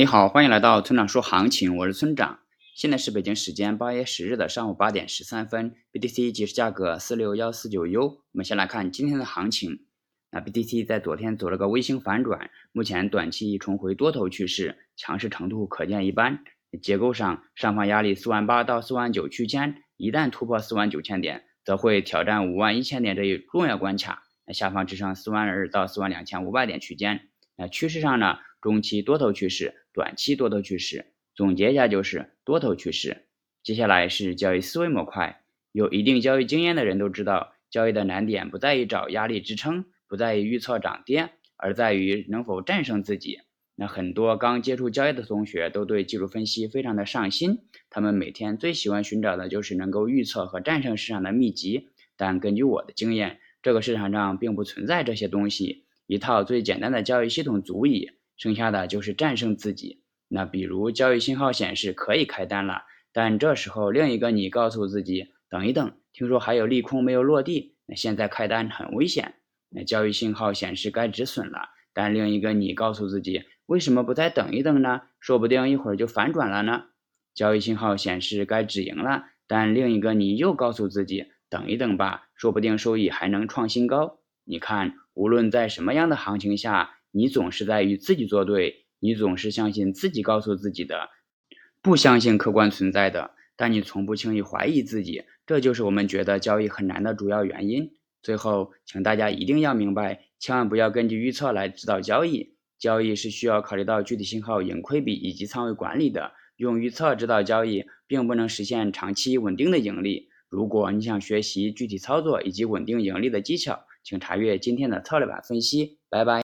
你好，欢迎来到村长说行情，我是村长。现在是北京时间八月十日的上午八点十三分，BTC 即时价格四六幺四九 U。我们先来看今天的行情。那 BTC 在昨天走了个微型反转，目前短期已重回多头趋势，强势程度可见一斑。结构上，上方压力四万八到四万九区间，一旦突破四万九千点，则会挑战五万一千点这一重要关卡。那下方支撑四万二到四万两千五百点区间。那趋势上呢？中期多头趋势，短期多头趋势。总结一下就是多头趋势。接下来是交易思维模块。有一定交易经验的人都知道，交易的难点不在于找压力支撑，不在于预测涨跌，而在于能否战胜自己。那很多刚接触交易的同学都对技术分析非常的上心，他们每天最喜欢寻找的就是能够预测和战胜市场的秘籍。但根据我的经验，这个市场上并不存在这些东西，一套最简单的交易系统足矣。剩下的就是战胜自己。那比如交易信号显示可以开单了，但这时候另一个你告诉自己等一等，听说还有利空没有落地，那现在开单很危险。那交易信号显示该止损了，但另一个你告诉自己为什么不再等一等呢？说不定一会儿就反转了呢。交易信号显示该止盈了，但另一个你又告诉自己等一等吧，说不定收益还能创新高。你看，无论在什么样的行情下。你总是在与自己作对，你总是相信自己告诉自己的，不相信客观存在的，但你从不轻易怀疑自己，这就是我们觉得交易很难的主要原因。最后，请大家一定要明白，千万不要根据预测来指导交易，交易是需要考虑到具体信号、盈亏比以及仓位管理的。用预测指导交易，并不能实现长期稳定的盈利。如果你想学习具体操作以及稳定盈利的技巧，请查阅今天的策略版分析。拜拜。